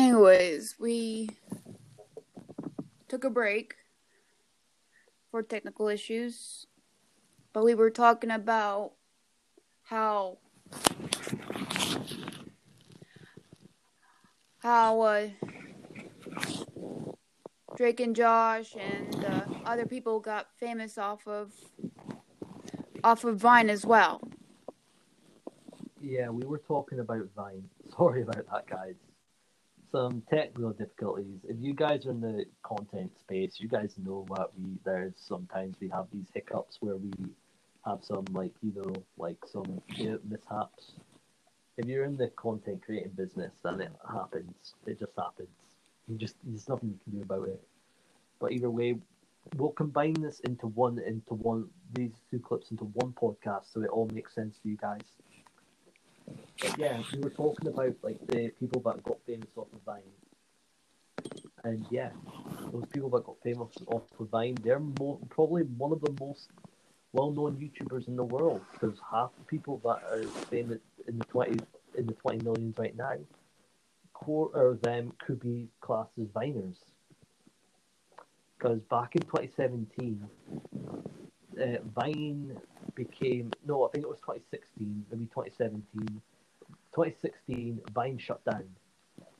Anyways, we took a break for technical issues, but we were talking about how how uh, Drake and Josh and uh, other people got famous off of off of Vine as well. Yeah, we were talking about Vine. Sorry about that, guys. Some technical difficulties. If you guys are in the content space, you guys know what we there's sometimes we have these hiccups where we have some like you know like some mishaps. If you're in the content creating business, then it happens. It just happens. You just there's nothing you can do about it. But either way, we'll combine this into one into one these two clips into one podcast so it all makes sense for you guys. But yeah, we were talking about like the people that got famous off of Vine. And yeah, those people that got famous off of Vine, they're probably one of the most well-known YouTubers in the world because half the people that are famous in the twenty in the twenty millions right now, quarter of them could be classed as Viners because back in 2017, uh, Vine became no, I think it was 2016, maybe 2017. 2016, Vine shut down,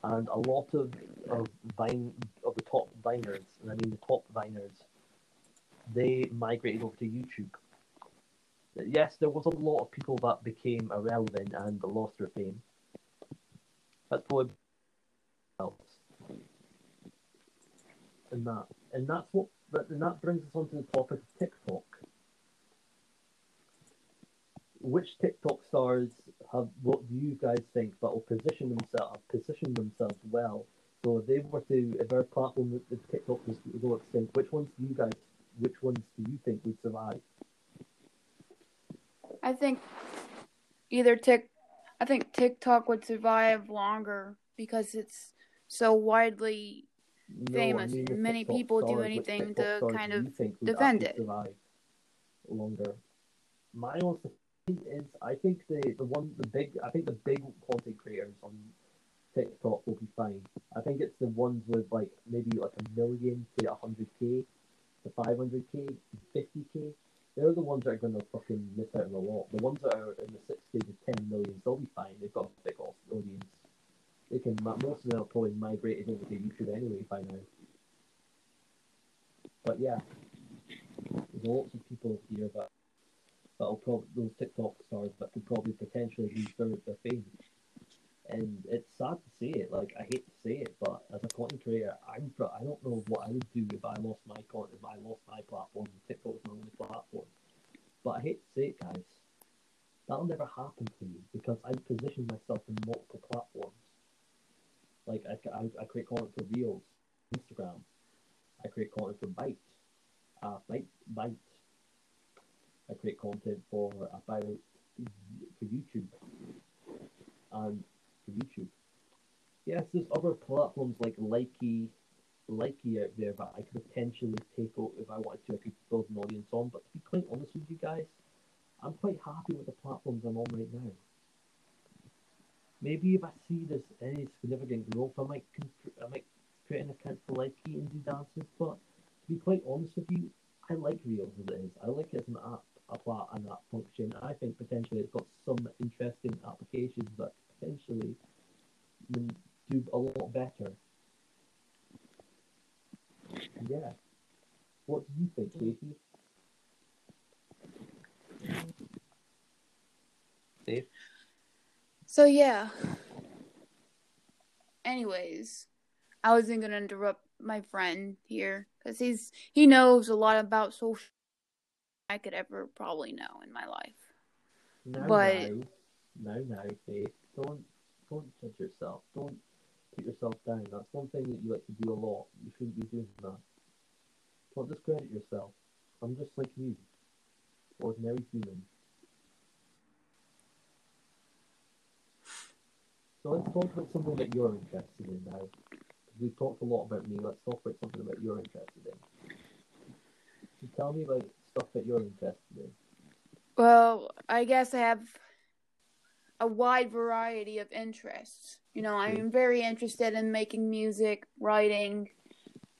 and a lot of of Vine of the top Viners, and I mean the top Viners, they migrated over to YouTube. Yes, there was a lot of people that became irrelevant and lost their fame. That's probably else. And that and that's what and that brings us on to the topic of TikTok. Which TikTok stars have what do you guys think that will position themselves position themselves well? So if they were to if our platform if TikTok was to go extinct, which ones do you guys which ones do you think would survive? I think either Tik I think TikTok would survive longer because it's so widely famous. I mean Many people do anything to kind of defend it. Longer. My honest is, I think the the one the big I think the big content creators on TikTok will be fine. I think it's the ones with like maybe like a million to hundred k, to five hundred k, fifty k. They're the ones that are going to fucking miss out on a lot. The ones that are in the sixty to ten millions, they'll be fine. They've got a big audience. They can most of them are probably migrated over to YouTube anyway by now. But yeah, there's lots of people here that those TikTok stars that could probably potentially lose their, their fame. And it's sad to say it, like I hate to say it, but as a content creator, I'm I don't know what I would do if I lost my content, if I lost my platform, TikTok was my only platform. But I hate to say it, guys, that'll never happen to me because I've positioned myself in multiple platforms. Like I, I, I create content for Reels, Instagram, I create content for Byte, uh, Byte, Byte. I create content for about for YouTube and for YouTube. Yes, there's other platforms like Likee, Likee out there that I could potentially take out if I wanted to. I could build an audience on. But to be quite honest with you guys, I'm quite happy with the platforms I'm on right now. Maybe if I see there's any significant growth, I might I might create an account for Likee and do dances. But to be quite honest with you, I like Reels as it is. I like it as an app, a plat, and that function. I think potentially it's got some interesting applications that potentially do a lot better. Yeah. What do you think, Casey? Dave? So yeah. Anyways, I wasn't gonna interrupt my friend here because he's he knows a lot about social. I could ever probably know in my life. No, but no, no, no, Faith. Don't don't judge yourself. Don't put yourself down. That's one thing that you like to do a lot. You shouldn't be doing that. Don't discredit yourself. I'm just like you, ordinary human. So let's talk about something that you're interested in now. We've talked a lot about me. Let's talk about something that you're interested in. So tell me about stuff that you're interested in. Well, I guess I have a wide variety of interests. You know, I'm hmm. very interested in making music, writing.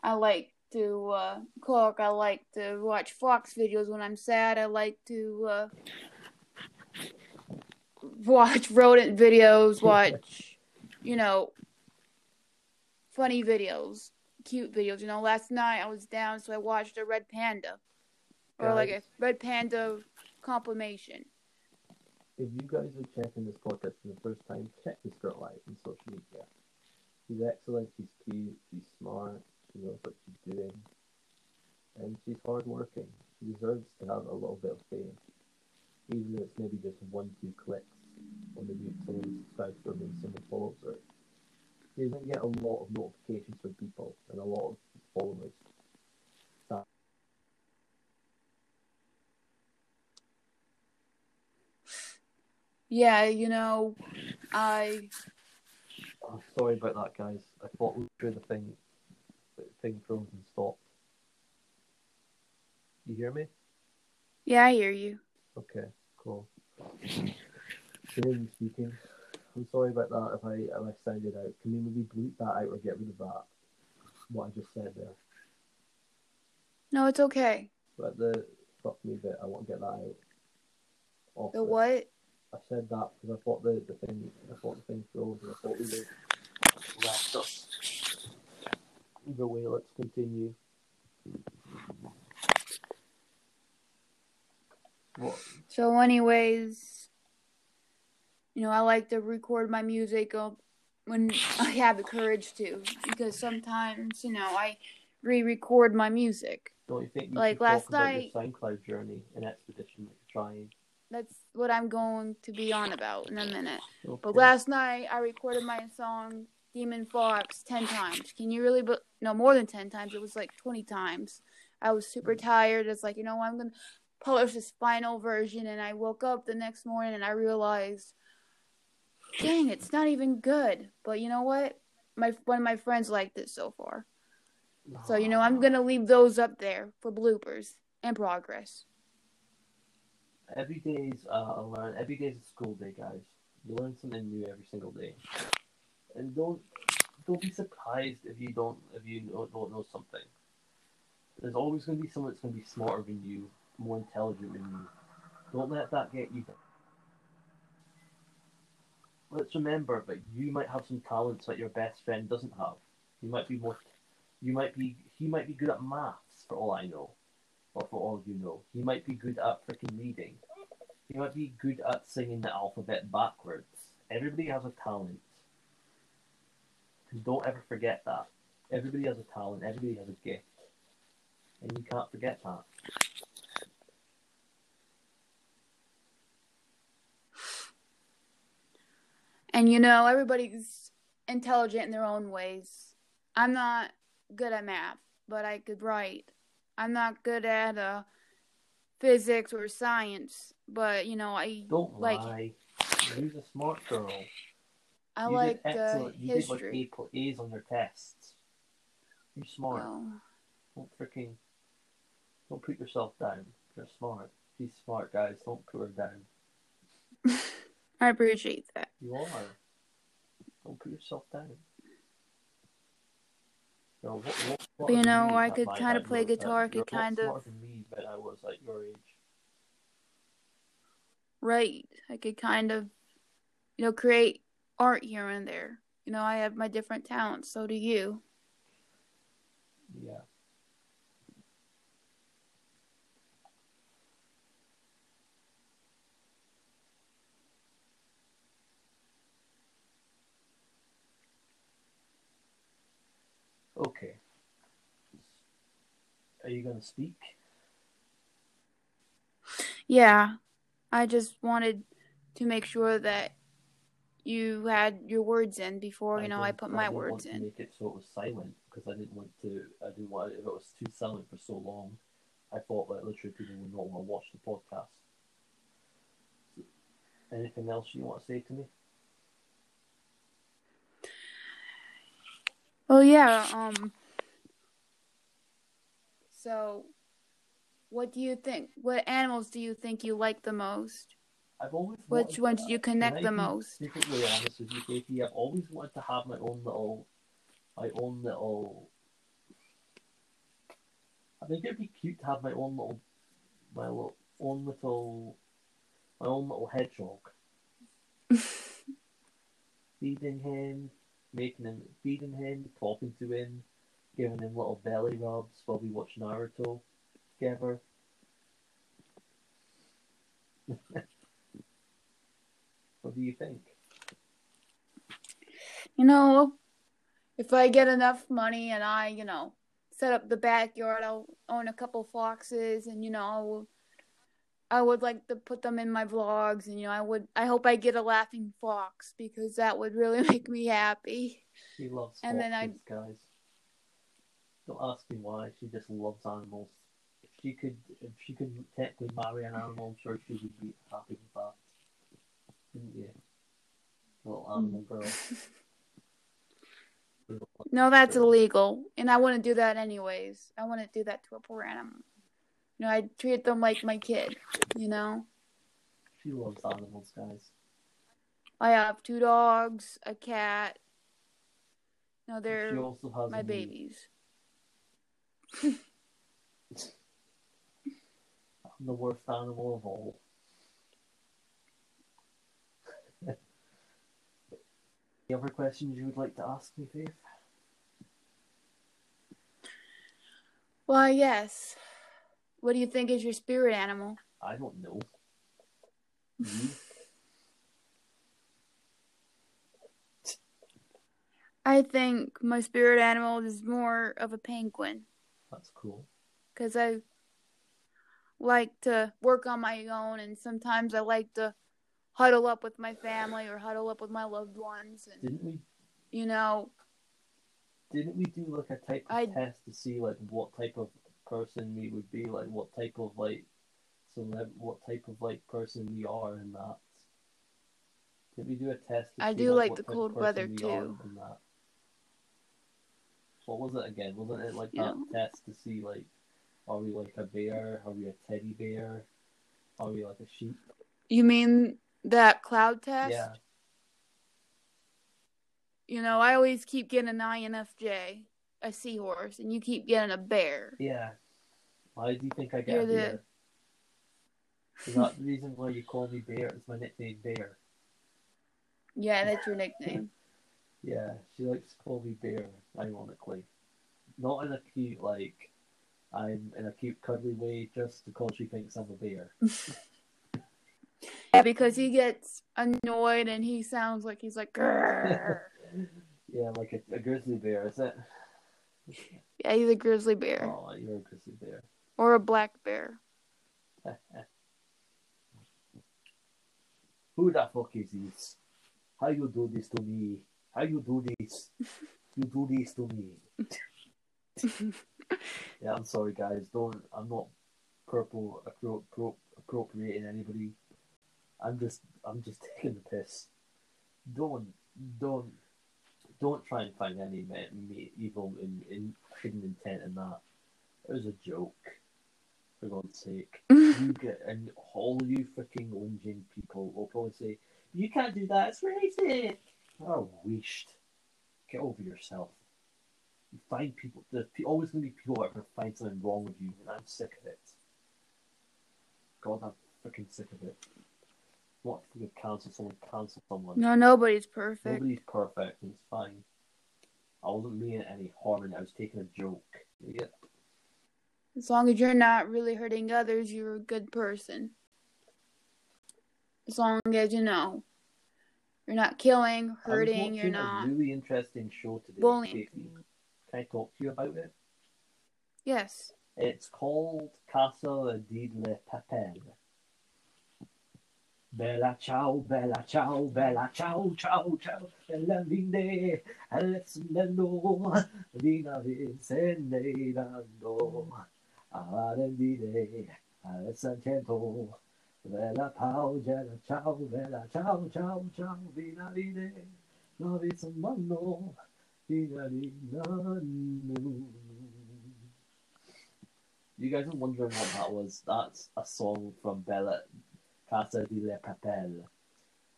I like to uh, cook. I like to watch Fox videos when I'm sad. I like to uh, watch rodent videos, watch, you know, funny videos, cute videos. You know, last night I was down, so I watched a red panda, or like a red panda compilation. If you guys are checking this podcast for the first time, check this girl out on social media. She's excellent. She's cute. She's smart. She knows what she's doing, and she's hardworking. She deserves to have a little bit of fame, even if it's maybe just one, two clicks, or maybe someone subscribes to her, maybe someone follows her. She doesn't get a lot of notifications from people and a lot of followers. Yeah, you know, I. Oh, sorry about that, guys. I thought we through the thing, the thing froze and stopped. You hear me? Yeah, I hear you. Okay, cool. Canadian speaking. I'm sorry about that if I if I sounded out. Can you maybe bleep that out or get rid of that? What I just said there. No, it's okay. But the fuck me bit, I want to get that out. Off the what? I said that because I thought the, the thing I thought the thing froze and I thought we were wrapped up. Either way, let's continue. What? So, anyways, you know, I like to record my music when I have the courage to, because sometimes, you know, I re-record my music. Don't you think you like last night? SoundCloud journey and expedition that you're trying. That's what I'm going to be on about in a minute. Okay. But last night I recorded my song Demon Fox 10 times. Can you really, but no, more than 10 times. It was like 20 times. I was super mm. tired. It's like, you know, I'm going to publish this final version. And I woke up the next morning and I realized, dang, it's not even good. But you know what? My One of my friends liked it so far. So, you know, I'm going to leave those up there for bloopers and progress every day is uh, a learn. Every day is a school day, guys. You learn something new every single day, and don't don't be surprised if you don't if you don't, don't know something. There's always going to be someone that's going to be smarter than you, more intelligent than you. Don't let that get you. Let's remember that you might have some talents that your best friend doesn't have. You might be more. You might be. He might be good at maths, for all I know or for all you know. He might be good at freaking reading. He might be good at singing the alphabet backwards. Everybody has a talent. And don't ever forget that. Everybody has a talent, everybody has a gift. And you can't forget that. And you know, everybody's intelligent in their own ways. I'm not good at math, but I could write. I'm not good at uh, physics or science, but you know I don't like. Lie. You're a smart girl. I you like uh, you history. did like A's on your tests. You're smart. Oh. Don't freaking don't put yourself down. You're smart. She's smart, guys. Don't put her down. I appreciate that. You are. Don't put yourself down. So what, what, what you know, I could kind of play guitar. I could kind of. Me, but I was at your age. Right. I could kind of, you know, create art here and there. You know, I have my different talents. So do you. Yeah. Okay. Are you going to speak? Yeah. I just wanted to make sure that you had your words in before, you know, I put my I words in. make it so it was silent because I didn't want to, I didn't want, if it was too silent for so long, I thought that literally people would not want to watch the podcast. Anything else you want to say to me? Oh yeah, um so what do you think what animals do you think you like the most? I've always Which one did you connect the most? Specifically honest with you, Katie, I've always wanted to have my own little, my own little. I think it'd be cute to have my own little, my little, own little, my own little hedgehog. feeding him, making him, feeding him, talking to him, giving him little belly rubs while we watch Naruto together. what do you think? You know, if I get enough money and I, you know, set up the backyard, I'll own a couple foxes and, you know, I would like to put them in my vlogs, and you know, I would. I hope I get a laughing fox because that would really make me happy. She loves and foxes, then I guys. Don't ask me why. She just loves animals. If she could, if she could technically marry an animal, I'm sure she would be happy with that. Wouldn't you, little animal girl? no, that's illegal, and I wouldn't do that anyways. I wouldn't do that to a poor animal. You know, I treat them like my kid, you know? She loves animals, guys. I have two dogs, a cat. No, they're my babies. I'm the worst animal of all. Any other questions you would like to ask me, Faith? Why, yes. What do you think is your spirit animal? I don't know. Mm-hmm. I think my spirit animal is more of a penguin. That's cool. Because I like to work on my own, and sometimes I like to huddle up with my family or huddle up with my loved ones. And, didn't we? You know. Didn't we do like a type of I, test to see like what type of person we would be, like what type of like celeb, what type of like person we are in that. Did we do a test? I do like, like the cold weather too. What was it again? Wasn't it like that test to see like, are we like a bear? Are we a teddy bear? Are we like a sheep? You mean that cloud test? Yeah. You know, I always keep getting an INFJ a seahorse and you keep getting a bear. Yeah. Why do you think I get You're a bear? The... Is that the reason why you call me Bear? It's my nickname, Bear. Yeah, that's your nickname. yeah, she likes to call me Bear, ironically. Not in a cute, like, I'm in a cute, cuddly way, just because she thinks I'm a bear. yeah, because he gets annoyed and he sounds like he's like, yeah, like a, a grizzly bear, is it? Yeah, he's a grizzly bear. Oh, you're a grizzly bear. Or a black bear. Who the fuck is this? How you do this to me? How you do this? you do this to me. yeah, I'm sorry, guys. Don't. I'm not purple appro- appro- appropriating anybody. I'm just. I'm just taking the piss. Don't. Don't don't try and find any evil in, in hidden intent in that. It was a joke, for God's sake. you get and all you freaking whinging people will probably say, "You can't do that. It's racist." Oh, wished. Get over yourself. You find people. There's always going to be people that are going to find something wrong with you, and I'm sick of it. God, I'm freaking sick of it. What if we cancel someone? Cancel someone. No, nobody's perfect. Nobody's perfect, and it's fine. I wasn't meaning any harm, and I was taking a joke. Yeah. As long as you're not really hurting others, you're a good person. As long as you know you're not killing, hurting, you're not. A really interesting show today. Bullying. Can I talk to you about it? Yes. It's called Casa de Papel. Bella ciao, bella ciao, bella ciao, ciao, ciao, bella vinde, Alessandro, vina vincendando, arendide, Alessandro, bella pau, bella ciao, bella ciao, ciao, ciao, vina vide, la vincendando, vina vinando. You guys are wondering what that was. That's a song from Bella Casa de la Papel.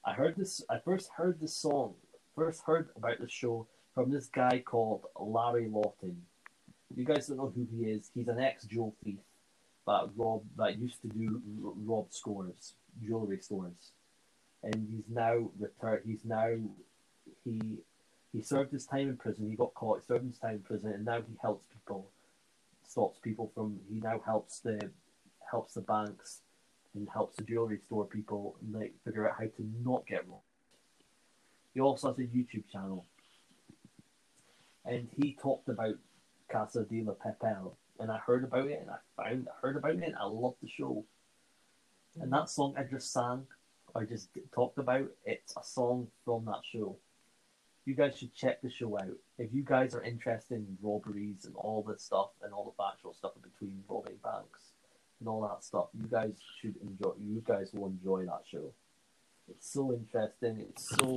I heard this. I first heard this song. First heard about the show from this guy called Larry Lawton. You guys don't know who he is. He's an ex jewel thief that rob that used to do rob stores, jewelry stores, and he's now returned. He's now he he served his time in prison. He got caught, served his time in prison, and now he helps people, stops people from. He now helps the helps the banks and helps the jewelry store people like figure out how to not get robbed. He also has a YouTube channel, and he talked about Casa de la Papel, and I heard about it, and I found I heard about it, and I loved the show. And that song I just sang, I just talked about, it's a song from that show. You guys should check the show out. If you guys are interested in robberies and all this stuff and all the factual stuff between robbing banks and all that stuff, you guys should enjoy. You guys will enjoy that show. It's so interesting. It's so,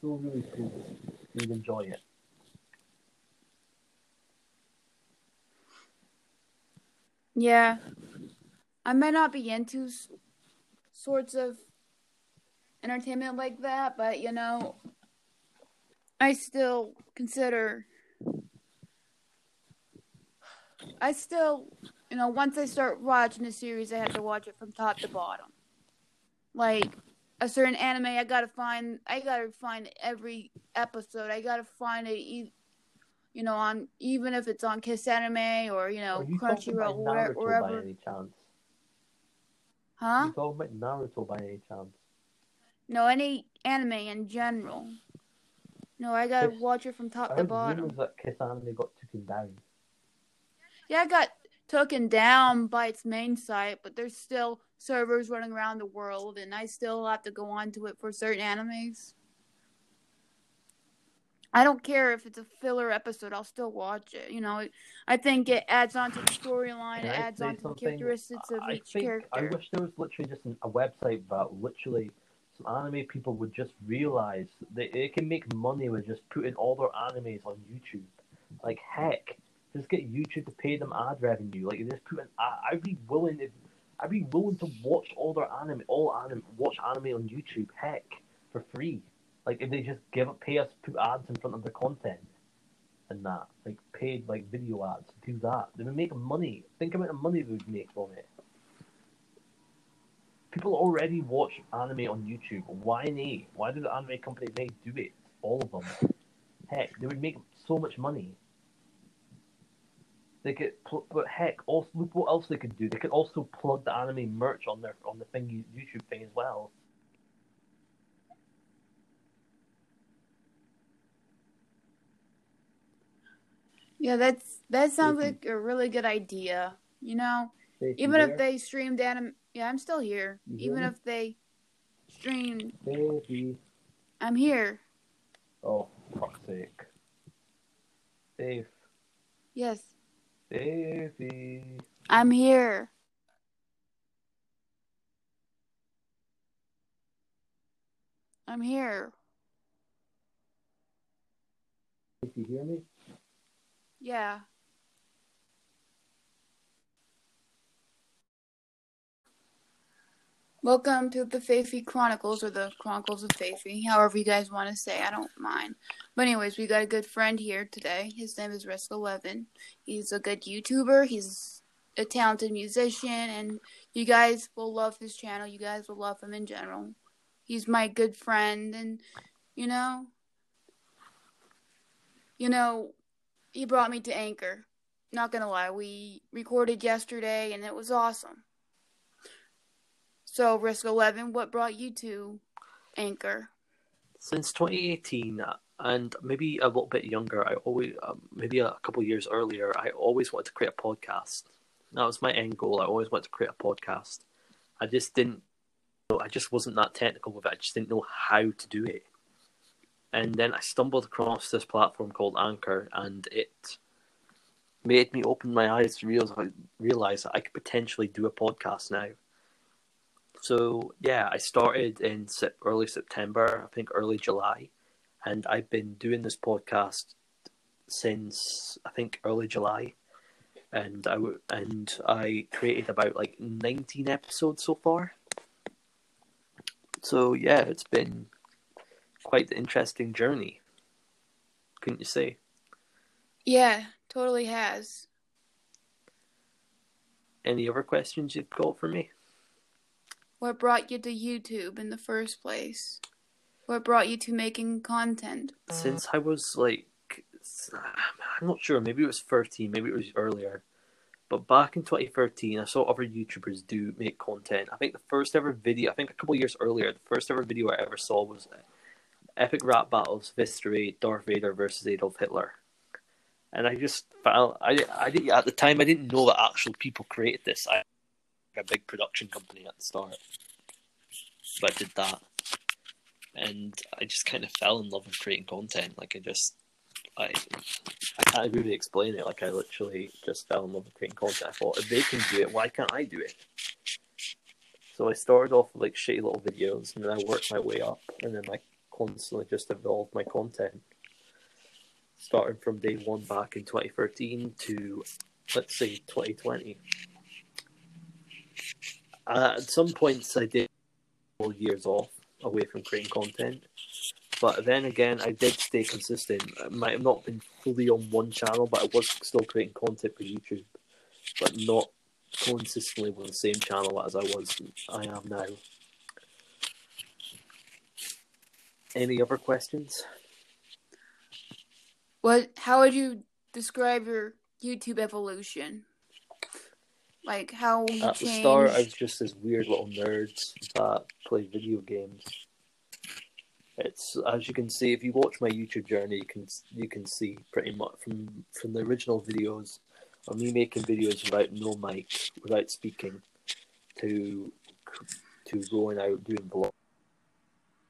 so really cool. You'd enjoy it. Yeah. I might not be into s- sorts of entertainment like that, but you know, I still consider. I still, you know, once I start watching a series, I have to watch it from top to bottom. Like a certain anime, I gotta find, I gotta find every episode. I gotta find it, you know, on even if it's on Kiss Anime or you know Are you talking about Crunchyroll, where- Naruto by any chance? Huh? You talking about Naruto by any chance? No, any anime in general. No, I gotta watch it from top I to bottom. rumors that Kiss Anime got taken down. Yeah, I got taken down by its main site, but there's still servers running around the world, and I still have to go onto it for certain animes. I don't care if it's a filler episode; I'll still watch it. You know, I think it adds on to the storyline. It adds on to the characteristics of I each character. I wish there was literally just an, a website that literally some anime people would just realize that they can make money with just putting all their animes on YouTube. Like heck, just get YouTube to pay them ad revenue. Like just put an. I, I'd be willing if I'd be willing to watch all their anime, all anime, watch anime on YouTube. Heck, for free. Like if they just give pay us put ads in front of their content and that, like paid like video ads, do that. They would make money. Think about the money they would make from it. People already watch anime on YouTube. Why not? Why do the anime companies they do it? All of them. Heck, they would make so much money. They could, pl- but heck, also look what else they could do. They could also plug the anime merch on their on the thing YouTube thing as well. Yeah, that's that sounds Mhm. like a really good idea. You know, even if they streamed anime, yeah, I'm still here. Hear Even if they streamed. I'm here. Oh, fuck's sake. Dave. Yes, Davey. I'm here. I'm here. If you hear me? Yeah. Welcome to the Faithy Chronicles or the Chronicles of Faithy, however you guys want to say. I don't mind. But anyways, we got a good friend here today. His name is Risk Eleven. He's a good YouTuber. He's a talented musician, and you guys will love his channel. You guys will love him in general. He's my good friend, and you know, you know, he brought me to Anchor. Not gonna lie, we recorded yesterday, and it was awesome. So, Risk 11, what brought you to Anchor? Since 2018, uh, and maybe a little bit younger, I always, um, maybe a couple years earlier, I always wanted to create a podcast. That was my end goal. I always wanted to create a podcast. I just didn't, I just wasn't that technical with it. I just didn't know how to do it. And then I stumbled across this platform called Anchor, and it made me open my eyes to realize, realize that I could potentially do a podcast now. So yeah, I started in early September, I think early July, and I've been doing this podcast since I think early July. and I w- and I created about like nineteen episodes so far. So yeah, it's been quite the interesting journey. Couldn't you say? Yeah, totally has. Any other questions you've got for me? What brought you to YouTube in the first place? What brought you to making content? Since I was like, I'm not sure, maybe it was 13, maybe it was earlier. But back in 2013, I saw other YouTubers do make content. I think the first ever video, I think a couple years earlier, the first ever video I ever saw was uh, Epic Rap Battles of History Darth Vader versus Adolf Hitler. And I just felt, I, I at the time, I didn't know that actual people created this. I a big production company at the start. But I did that. And I just kind of fell in love with creating content. Like I just I I can't really explain it. Like I literally just fell in love with creating content. I thought if they can do it, why can't I do it? So I started off with like shitty little videos, and then I worked my way up, and then I constantly just evolved my content. Starting from day one back in 2013 to let's say 2020. Uh, at some points, I did years off away from creating content, but then again, I did stay consistent. I might have not been fully on one channel, but I was still creating content for YouTube, but not consistently with the same channel as I was I am now. Any other questions? What? How would you describe your YouTube evolution? Like how you At changed? the start, I was just this weird little nerd that played video games. It's as you can see if you watch my YouTube journey, you can you can see pretty much from from the original videos of me making videos without no mic, without speaking, to to going out doing vlog,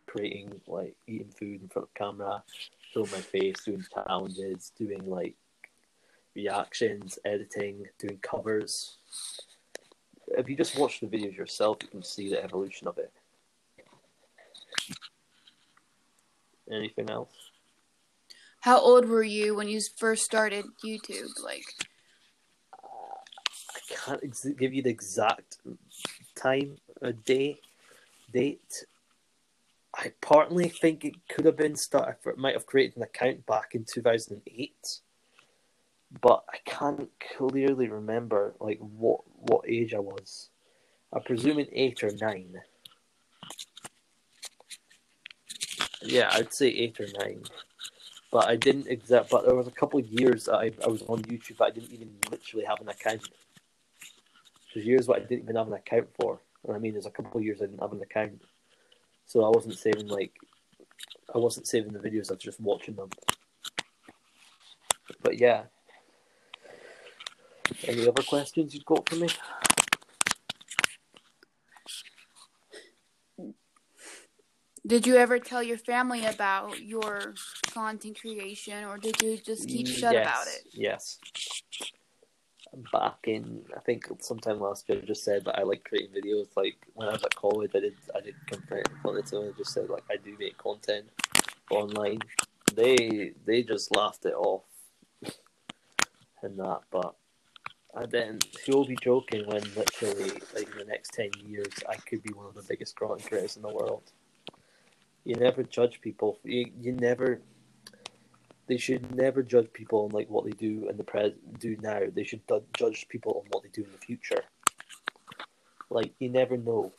creating like eating food in front of camera, showing my face, doing challenges, doing like reactions, editing, doing covers. If you just watch the videos yourself, you can see the evolution of it. Anything else? How old were you when you first started YouTube? Like, I can't ex- give you the exact time, a day, date. I partly think it could have been started. For, it might have created an account back in two thousand and eight, but I can't clearly remember like what what age I was. I'm presuming eight or nine. Yeah, I'd say eight or nine. But I didn't exact. But there was a couple of years that I, I was on YouTube. But I didn't even literally have an account. There's years what I didn't even have an account for. And I mean, there's a couple of years I didn't have an account, so I wasn't saving like, I wasn't saving the videos. I was just watching them. But yeah. Any other questions you've got for me? did you ever tell your family about your content creation, or did you just keep shut yes, about it? Yes. Back in, I think sometime last year, I just said that I like creating videos. Like when I was at college, I did I did confront it to and I just said like I do make content online. They they just laughed it off and that, but I then she'll be joking when literally like in the next ten years I could be one of the biggest content creators in the world. You never judge people. You you never. They should never judge people on like what they do in the pres do now. They should judge people on what they do in the future. Like you never know.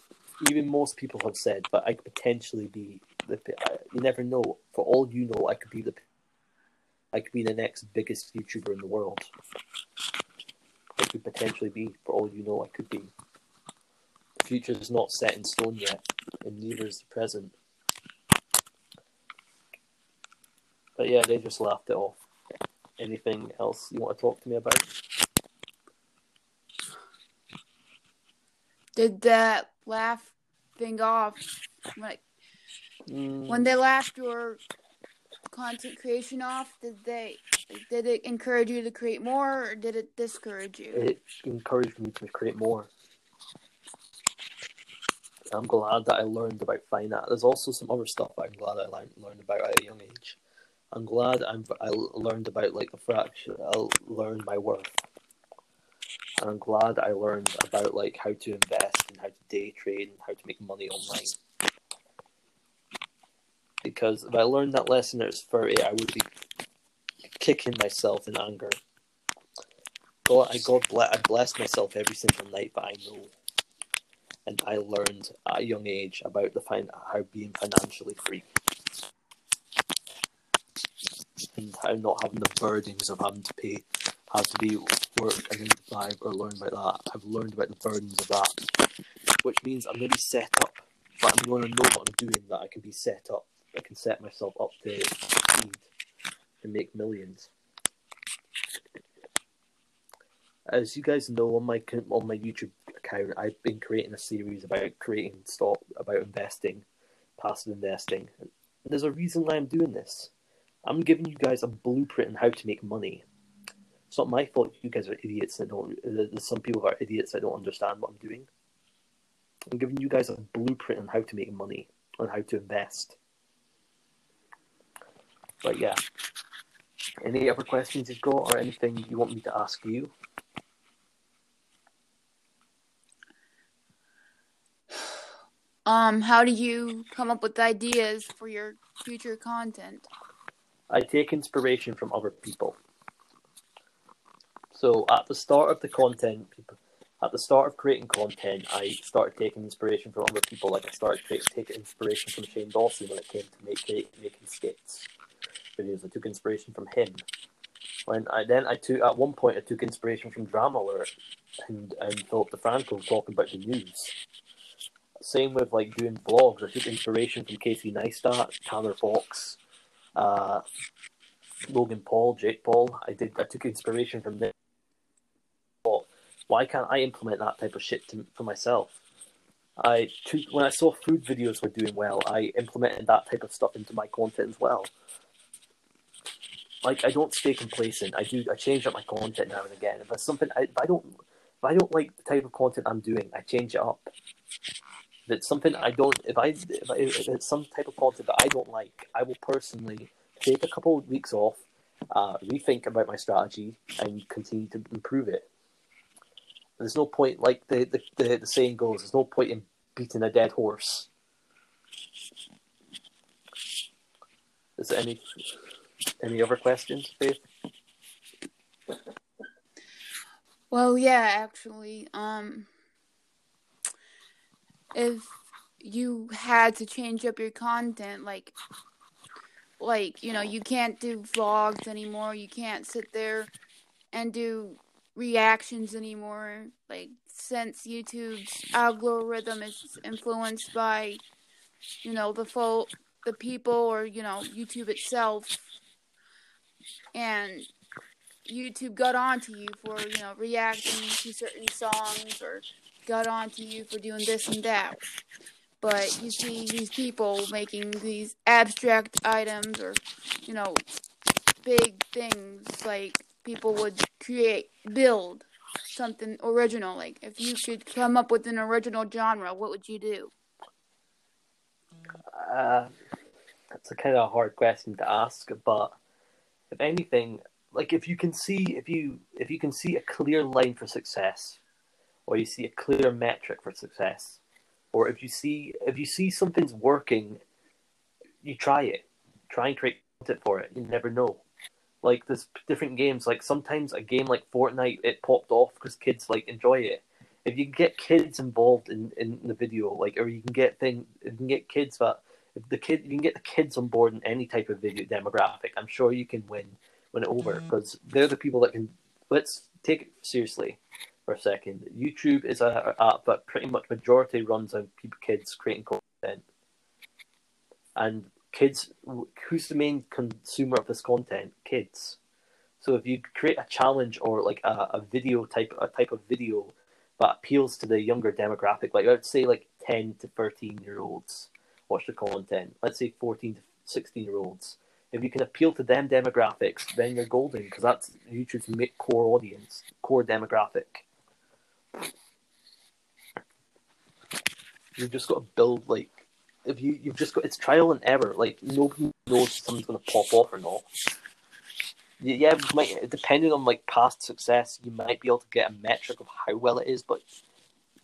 Even most people have said, but I could potentially be the. Uh, you never know. For all you know, I could be the. I could be the next biggest YouTuber in the world. I could potentially be. For all you know, it could be. The future is not set in stone yet, and neither is the present. But yeah, they just laughed it off. Anything else you want to talk to me about? Did that laugh thing off? Like Mm, when they laughed your content creation off, did they? Did it encourage you to create more, or did it discourage you? it encouraged me to create more. I'm glad that I learned about finance. There's also some other stuff I'm glad I learned, learned about at a young age. I'm glad I'm, I learned about like the fraction. I learned my worth. and I'm glad I learned about like how to invest and how to day trade and how to make money online. Because if I learned that lesson at 30, I would be kicking myself in anger. God, I God bless, I bless myself every single night, but I know, and I learned at a young age about the fin- how being financially free, and how not having the burdens of having to pay, have to be work and then five or learn about that. I've learned about the burdens of that, which means I'm going to be set up, but I'm going to know what I'm doing. That I can be set up. I can set myself up to and make millions as you guys know on my on my YouTube account, I've been creating a series about creating stock, about investing, passive investing. And there's a reason why I'm doing this. I'm giving you guys a blueprint on how to make money. It's not my fault you guys are idiots that don't. Uh, some people are idiots that don't understand what I'm doing. I'm giving you guys a blueprint on how to make money, on how to invest. But yeah, any other questions you've got, or anything you want me to ask you? Um, how do you come up with ideas for your future content? I take inspiration from other people. So at the start of the content, people, at the start of creating content, I started taking inspiration from other people. Like I started taking inspiration from Shane Dawson when it came to make, making skits videos. I took inspiration from him. When I then I took at one point I took inspiration from Drama Alert and and Philip DeFranco talking about the news same with like doing vlogs. I took inspiration from Casey Neistat, Tanner Fox, uh, Logan Paul, Jake Paul. I did. I took inspiration from them. But Why can't I implement that type of shit to, for myself? I took when I saw food videos were doing well, I implemented that type of stuff into my content as well. Like I don't stay complacent. I do. I change up my content now and again. If it's something, I, if I don't, if I don't like the type of content I'm doing, I change it up. If it's something I don't, if I, if, I, if it's some type of content that I don't like, I will personally take a couple of weeks off, uh, rethink about my strategy, and continue to improve it. There's no point, like the, the, the, the saying goes, there's no point in beating a dead horse. Is there any any other questions, Faith? Well, yeah, actually, um, if you had to change up your content like like you know you can't do vlogs anymore you can't sit there and do reactions anymore like since youtube's algorithm is influenced by you know the full the people or you know youtube itself and youtube got onto you for you know reacting to certain songs or got onto you for doing this and that. But you see these people making these abstract items or, you know, big things like people would create, build something original. Like if you could come up with an original genre, what would you do? Uh, that's a kind of hard question to ask, but if anything, like if you can see if you if you can see a clear line for success or you see a clear metric for success, or if you see if you see something's working, you try it. Try and create content for it. You never know. Like there's different games. Like sometimes a game like Fortnite, it popped off because kids like enjoy it. If you get kids involved in, in the video, like or you can get thing, you can get kids that if the kid you can get the kids on board in any type of video demographic. I'm sure you can win win it over mm-hmm. because they're the people that can. Let's take it seriously for a second. YouTube is a app that pretty much majority runs on people, kids creating content, and kids. Who's the main consumer of this content? Kids. So if you create a challenge or like a, a video type, a type of video that appeals to the younger demographic, like let's say like ten to thirteen year olds watch the content. Let's say fourteen to sixteen year olds if you can appeal to them demographics, then you're golden because that's YouTube's core audience, core demographic. You've just got to build like if you you've just got it's trial and error. Like nobody knows if something's gonna pop off or not. yeah, might depending on like past success, you might be able to get a metric of how well it is, but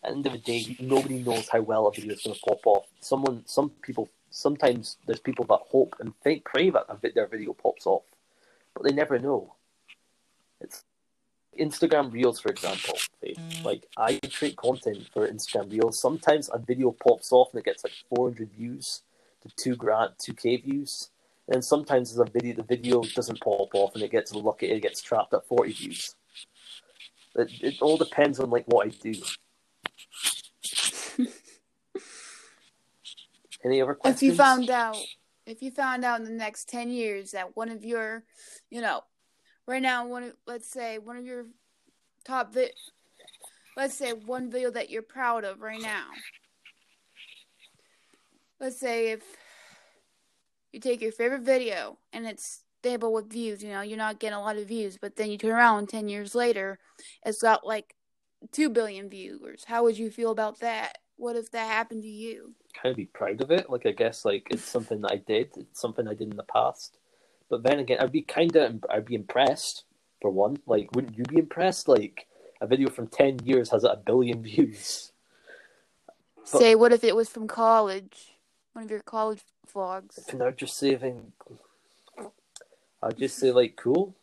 at the end of the day, nobody knows how well a video is going to pop off. Someone, some people, sometimes there's people that hope and think, pray that their video pops off, but they never know. It's Instagram Reels, for example. Eh? Mm. Like I create content for Instagram Reels. Sometimes a video pops off and it gets like 400 views to two grand, two k views. And sometimes there's a video, the video doesn't pop off and it gets lucky, it gets trapped at 40 views. It, it all depends on like what I do. Any other questions? If you found out, if you found out in the next 10 years that one of your, you know, right now, one of, let's say one of your top vi- let's say one video that you're proud of right now. Let's say if you take your favorite video and it's stable with views, you know, you're not getting a lot of views, but then you turn around 10 years later, it's got like 2 billion viewers. How would you feel about that? What if that happened to you? Kind of be proud of it. Like, I guess, like, it's something that I did, it's something I did in the past. But then again, I'd be kind of, I'd be impressed for one. Like, wouldn't you be impressed? Like, a video from ten years has a billion views. But, Say, what if it was from college? One of your college vlogs. And I'd just saying, I'd just say like, cool,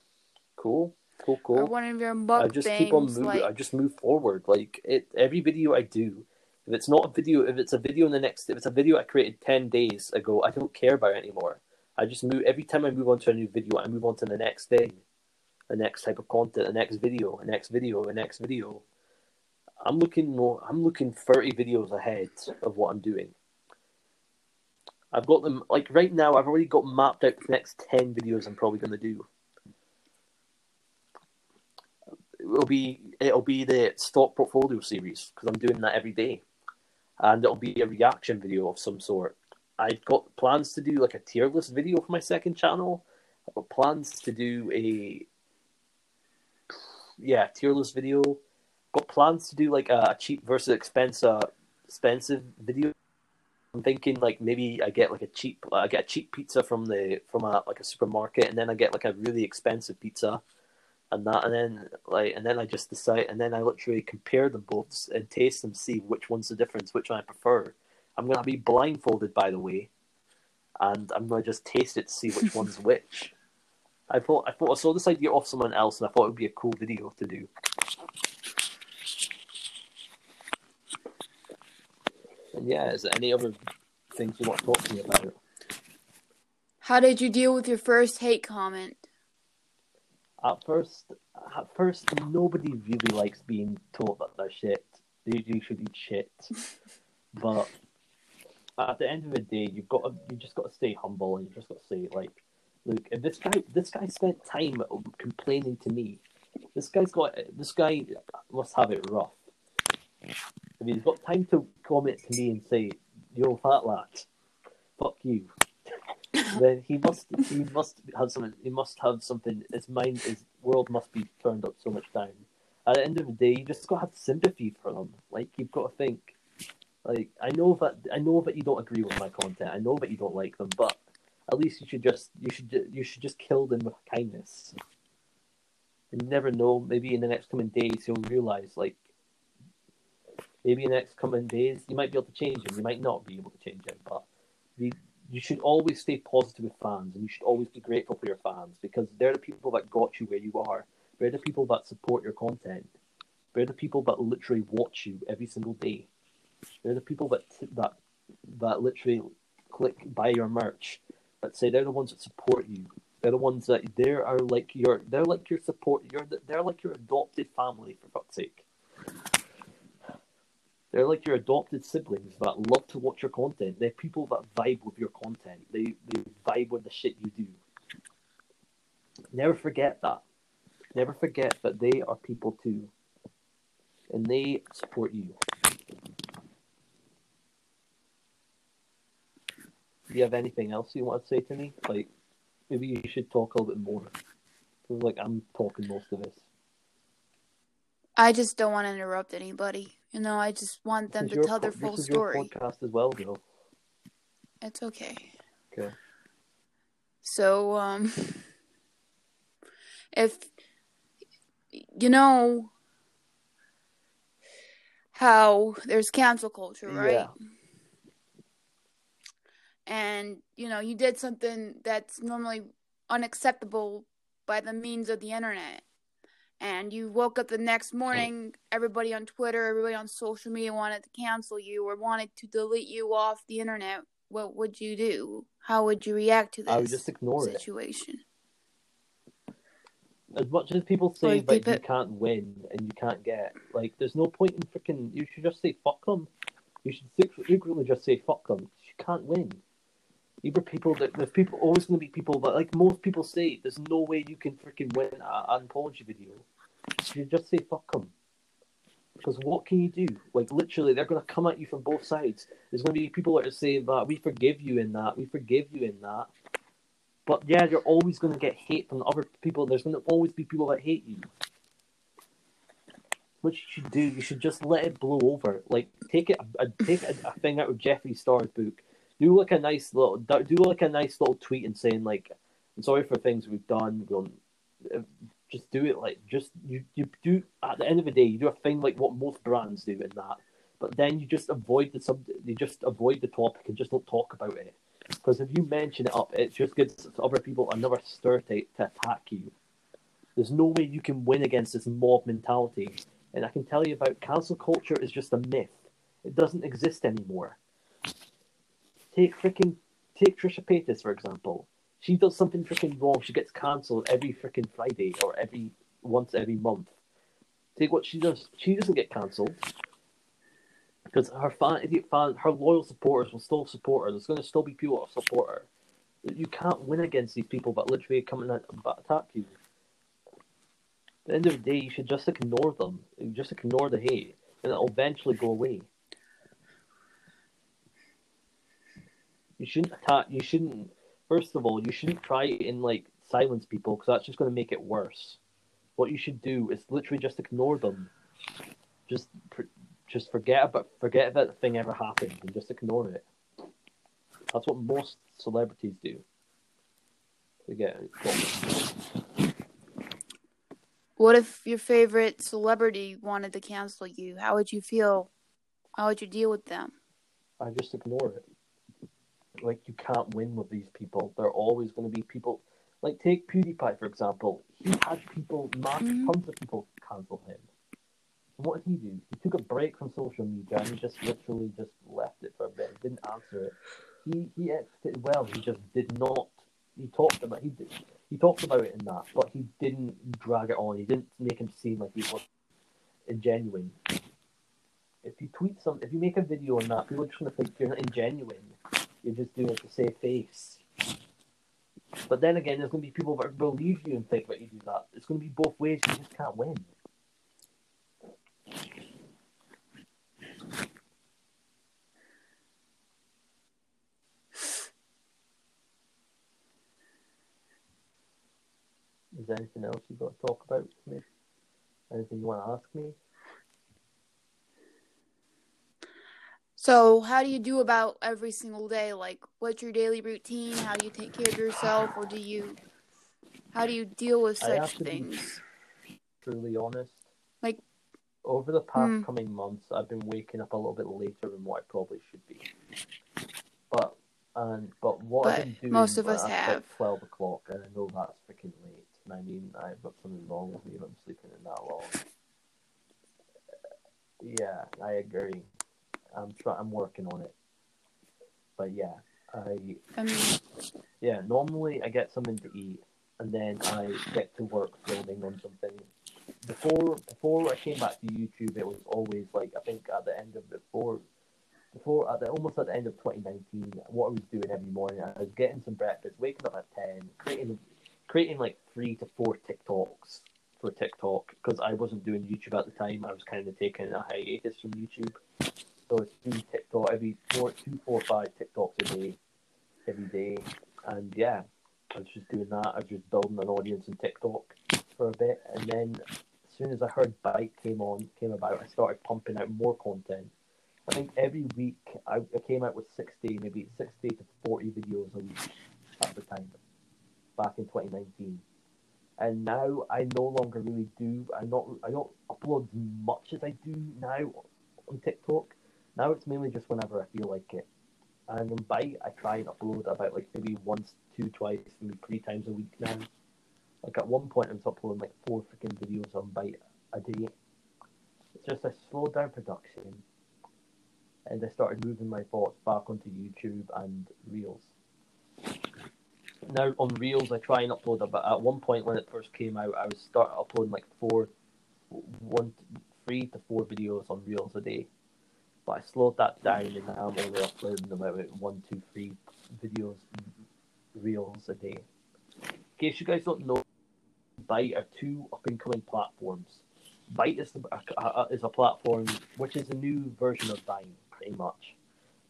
cool, cool, cool. Or one of your mukbangs. I just keep on moving. Like... I just move forward. Like it, every video I do, if it's not a video, if it's a video in the next, if it's a video I created ten days ago, I don't care about anymore. I just move every time I move on to a new video, I move on to the next thing, the next type of content, the next video, the next video, the next video. I'm looking more. I'm looking thirty videos ahead of what I'm doing. I've got them like right now. I've already got mapped out the next ten videos I'm probably going to do. It'll be it'll be the stock portfolio series because I'm doing that every day, and it'll be a reaction video of some sort. I've got plans to do like a tier list video for my second channel. I've got plans to do a yeah tier list video. I've got plans to do like a cheap versus expensive uh, expensive video. I'm thinking like maybe I get like a cheap I get a cheap pizza from the from a like a supermarket and then I get like a really expensive pizza and that and then like and then I just decide and then I literally compare them both and taste them see which one's the difference which one I prefer I'm gonna be blindfolded, by the way, and I'm gonna just taste it to see which one's which. I thought I thought I saw this idea off someone else, and I thought it would be a cool video to do. And yeah, is there any other things you want to talk to me about? How did you deal with your first hate comment? At first, at first, nobody really likes being told that they're shit. They, you should eat shit. but at the end of the day, you've got to, you just got to stay humble and you just got to say like, look, if this guy this guy spent time complaining to me, this guy's got this guy must have it rough. If he's got time to comment to me and say, "Yo, fat lad, fuck you," then he must he must have something. He must have something. His mind, his world must be turned up so much down. At the end of the day, you just got to have sympathy for them. Like you've got to think like I know that I know that you don't agree with my content. I know that you don't like them, but at least you should just you should you should just kill them with kindness. You never know. Maybe in the next coming days you'll realize like maybe in the next coming days you might be able to change him. You might not be able to change him, but you should always stay positive with fans, and you should always be grateful for your fans because they're the people that got you where you are. They're the people that support your content. They're the people that literally watch you every single day. They're the people that that that literally click buy your merch. That say they're the ones that support you. They're the ones that they are like your they're like your support. You're they're like your adopted family for fuck's sake. They're like your adopted siblings that love to watch your content. They're people that vibe with your content. They they vibe with the shit you do. Never forget that. Never forget that they are people too. And they support you. Do you have anything else you want to say to me? Like, maybe you should talk a little bit more. Like I'm talking most of this. I just don't want to interrupt anybody. You know, I just want them to tell their full this story. Your podcast as well, Joe. It's okay. Okay. So, um, if you know how there's cancel culture, right? Yeah. And you know, you did something that's normally unacceptable by the means of the internet. And you woke up the next morning, everybody on Twitter, everybody on social media wanted to cancel you or wanted to delete you off the internet. What would you do? How would you react to this I would just ignore situation? It as much as people say that you can't win and you can't get, like, there's no point in freaking. You should just say fuck them. You should secretly just say fuck them. You can't win. Either people that there's people always going to be people that, like most people say, there's no way you can freaking win an apology video. You just say fuck them. Because what can you do? Like literally, they're going to come at you from both sides. There's going to be people that are saying that we forgive you in that, we forgive you in that, but yeah, you're always going to get hate from other people. There's going to always be people that hate you. What you should do, you should just let it blow over. Like take it, a, take a, a thing out of Jeffree Star's book. Do like a nice little, do like a nice little tweet and saying like, "I'm sorry for things we've done." We'll, uh, just do it like just you you do at the end of the day you do a thing like what most brands do in that, but then you just avoid the sub, you just avoid the topic and just don't talk about it because if you mention it up, it just gives other people another stir to, to attack you. There's no way you can win against this mob mentality. And I can tell you about cancel culture is just a myth. It doesn't exist anymore. Take freaking take Trisha Paytas for example. She does something freaking wrong. She gets cancelled every freaking Friday or every once every month. Take what she does. She doesn't get cancelled because her fan, fan, her loyal supporters will still support her. There's going to still be people that support her. You can't win against these people that literally come and attack you. At the end of the day, you should just ignore them. just ignore the hate, and it'll eventually go away. You shouldn't attack. You shouldn't. First of all, you shouldn't try and like silence people because that's just going to make it worse. What you should do is literally just ignore them. Just just forget about forget that the thing ever happened and just ignore it. That's what most celebrities do. Forget it. What if your favorite celebrity wanted to cancel you? How would you feel? How would you deal with them? I just ignore it. Like you can't win with these people. They're always going to be people. Like take PewDiePie for example. He had people, mass, mm-hmm. tons of people cancel him what did he do? He took a break from social media and he just literally just left it for a bit. He didn't answer it. He he exited well. He just did not. He talked about he did, he talked about it in that, but he didn't drag it on. He didn't make him seem like he was ingenuine. If you tweet some, if you make a video on that, people are just gonna think you're not ingenuine. You're just doing it to save face. But then again, there's gonna be people that believe you and think that you do that. It's gonna be both ways. You just can't win. Is there anything else you've got to talk about with me? Anything you want to ask me? So, how do you do about every single day? Like, what's your daily routine? How do you take care of yourself, or do you? How do you deal with such things? truly honest. Like over the past mm. coming months, I've been waking up a little bit later than what I probably should be. But and but what but I've been doing, most of us have twelve o'clock, and I know that's freaking late. And I mean, I've got something wrong with me if I'm sleeping in that long. Yeah, I agree. I'm trying. I'm working on it. But yeah, I. Mean, yeah. Normally, I get something to eat, and then I get to work filming on something. Before before I came back to YouTube, it was always like I think at the end of before before at the almost at the end of 2019, what I was doing every morning, I was getting some breakfast, waking up at 10, creating creating like three to four TikToks for TikTok because I wasn't doing YouTube at the time. I was kind of taking a hiatus from YouTube. So it's doing TikTok every four, two, four, five TikToks a day, every day. And yeah, I was just doing that. I was just building an audience in TikTok for a bit. And then as soon as I heard Byte came on, came about, I started pumping out more content. I think every week I, I came out with 60, maybe 60 to 40 videos a week at the time back in 2019. and now I no longer really do. I not I don't upload as much as I do now on TikTok. Now it's mainly just whenever I feel like it. And on Byte, I try and upload about like maybe once, two, twice, maybe three times a week now. Like at one point, I was uploading like four freaking videos on Byte a day. It's just I slowed down production, and I started moving my thoughts back onto YouTube and Reels. Now on Reels, I try and upload a bit. At one point when it first came out, I was start uploading like four, one, three to four videos on Reels a day. But I slowed that down, and now I'm only uploading about one, two, three videos, Reels a day. In case you guys don't know, Byte are two up and coming platforms. Byte is, a, uh, uh, is a platform which is a new version of Vine, pretty much.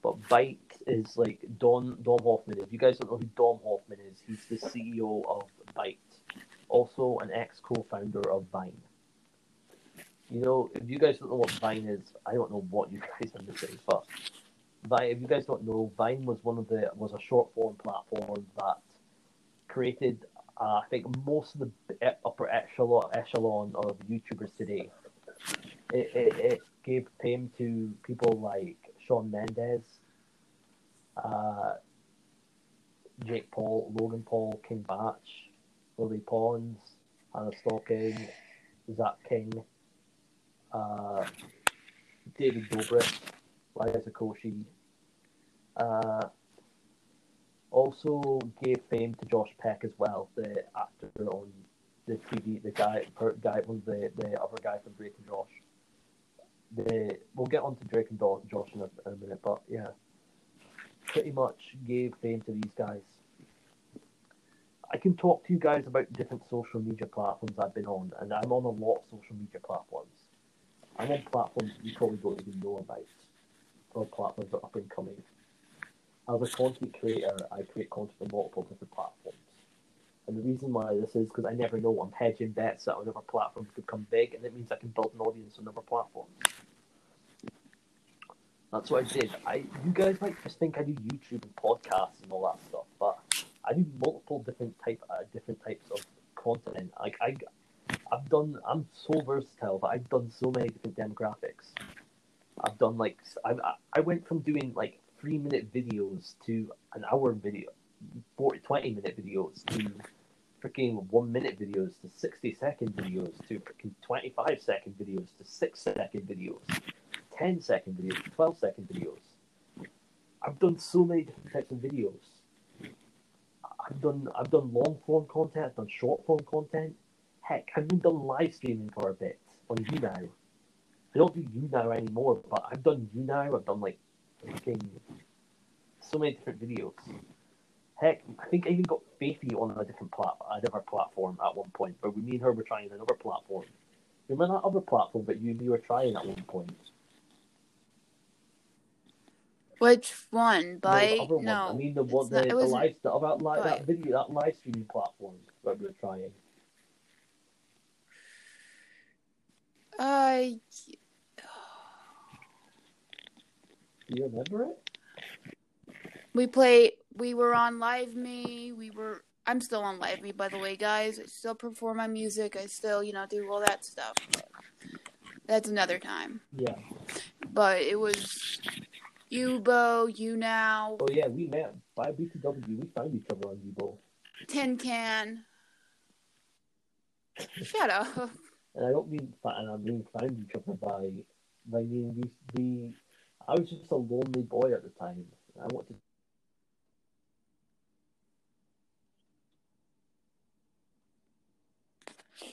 But Byte is like Don Dom Hofmann. If you guys don't know who Dom Hofmann is, he's the CEO of Byte, also an ex co-founder of Vine. You know, if you guys don't know what Vine is, I don't know what you guys are missing. But Vine, if you guys don't know, Vine was one of the was a short form platform that created, uh, I think, most of the upper echelon echelon of YouTubers today. It, it, it gave fame to people like Shawn Mendes, uh, Jake Paul, Logan Paul, King Bach, Lele Pons, Hannah Stocking, Zach King, uh, David Dobrik, Liza Koshy. Uh, also gave fame to Josh Peck as well, the actor on the TV, the guy, guy, one the the other guy from Drake and Josh. The we'll get on to Drake and Josh in a, in a minute, but yeah, pretty much gave fame to these guys. I can talk to you guys about different social media platforms I've been on, and I'm on a lot of social media platforms. I'm on platforms you probably don't even know about, or platforms that are up and coming. As a content creator, I create content on multiple different platforms. And the reason why this is because I never know I'm hedging bets that another platform could become big, and it means I can build an audience on another platform. That's what I did. I you guys might just think I do YouTube and podcasts and all that stuff, but I do multiple different type uh, different types of content. Like I, I've done. I'm so versatile, but I've done so many different demographics. I've done like I I went from doing like three minute videos to an hour video, 40, 20 minute videos to freaking one minute videos to 60 second videos to freaking 25 second videos to six second videos, 10 second videos, 12 second videos. I've done so many different types of videos. I've done I've done long form content, I've done short form content. Heck, I've even done live streaming for a bit on YouNow. I don't do YouNow anymore, but I've done YouNow. I've done like freaking so many different videos. Heck, I think I even got Faiffy on a different plat, a different platform at one point. But we, me and her were trying another platform. Remember that other platform that you and you were trying at one point? Which one? By no, no. I mean the one the, the live the other like that video that live streaming platform that we were trying. Uh, Do you remember it? We play. We were on Live Me. We were. I'm still on Live Me, by the way, guys. I still perform my music. I still, you know, do all that stuff. That's another time. Yeah. But it was you, Bo, you now. Oh yeah, we met by BTW. We found each other on Yubo. Tin Can. Shut up. And I don't mean, and I mean found each other by, by mean we, we I was just a lonely boy at the time. I wanted